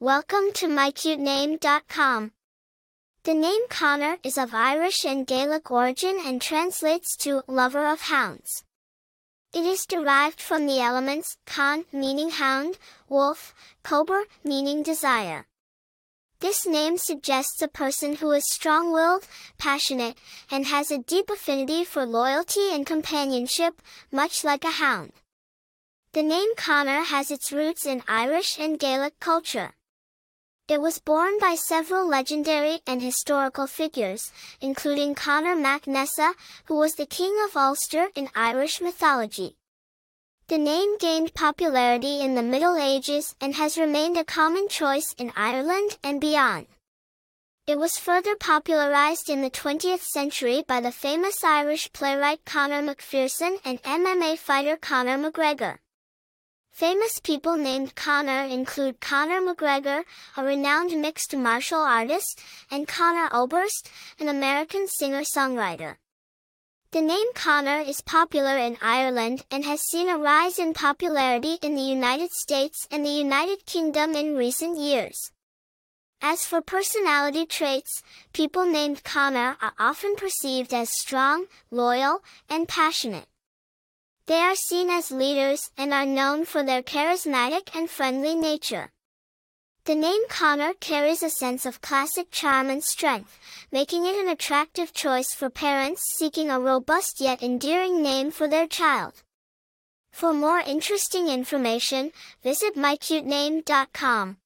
Welcome to mycute mycutename.com. The name Conor is of Irish and Gaelic origin and translates to lover of hounds. It is derived from the elements con meaning hound, wolf, cobar meaning desire. This name suggests a person who is strong-willed, passionate, and has a deep affinity for loyalty and companionship, much like a hound. The name Conor has its roots in Irish and Gaelic culture. It was borne by several legendary and historical figures, including Conor mac Nessa, who was the king of Ulster in Irish mythology. The name gained popularity in the Middle Ages and has remained a common choice in Ireland and beyond. It was further popularized in the 20th century by the famous Irish playwright Conor McPherson and MMA fighter Conor McGregor. Famous people named Conor include Conor McGregor, a renowned mixed martial artist, and Conor Oberst, an American singer-songwriter. The name Conor is popular in Ireland and has seen a rise in popularity in the United States and the United Kingdom in recent years. As for personality traits, people named Conor are often perceived as strong, loyal, and passionate. They are seen as leaders and are known for their charismatic and friendly nature. The name Conor carries a sense of classic charm and strength, making it an attractive choice for parents seeking a robust yet endearing name for their child. For more interesting information, visit mycutename.com.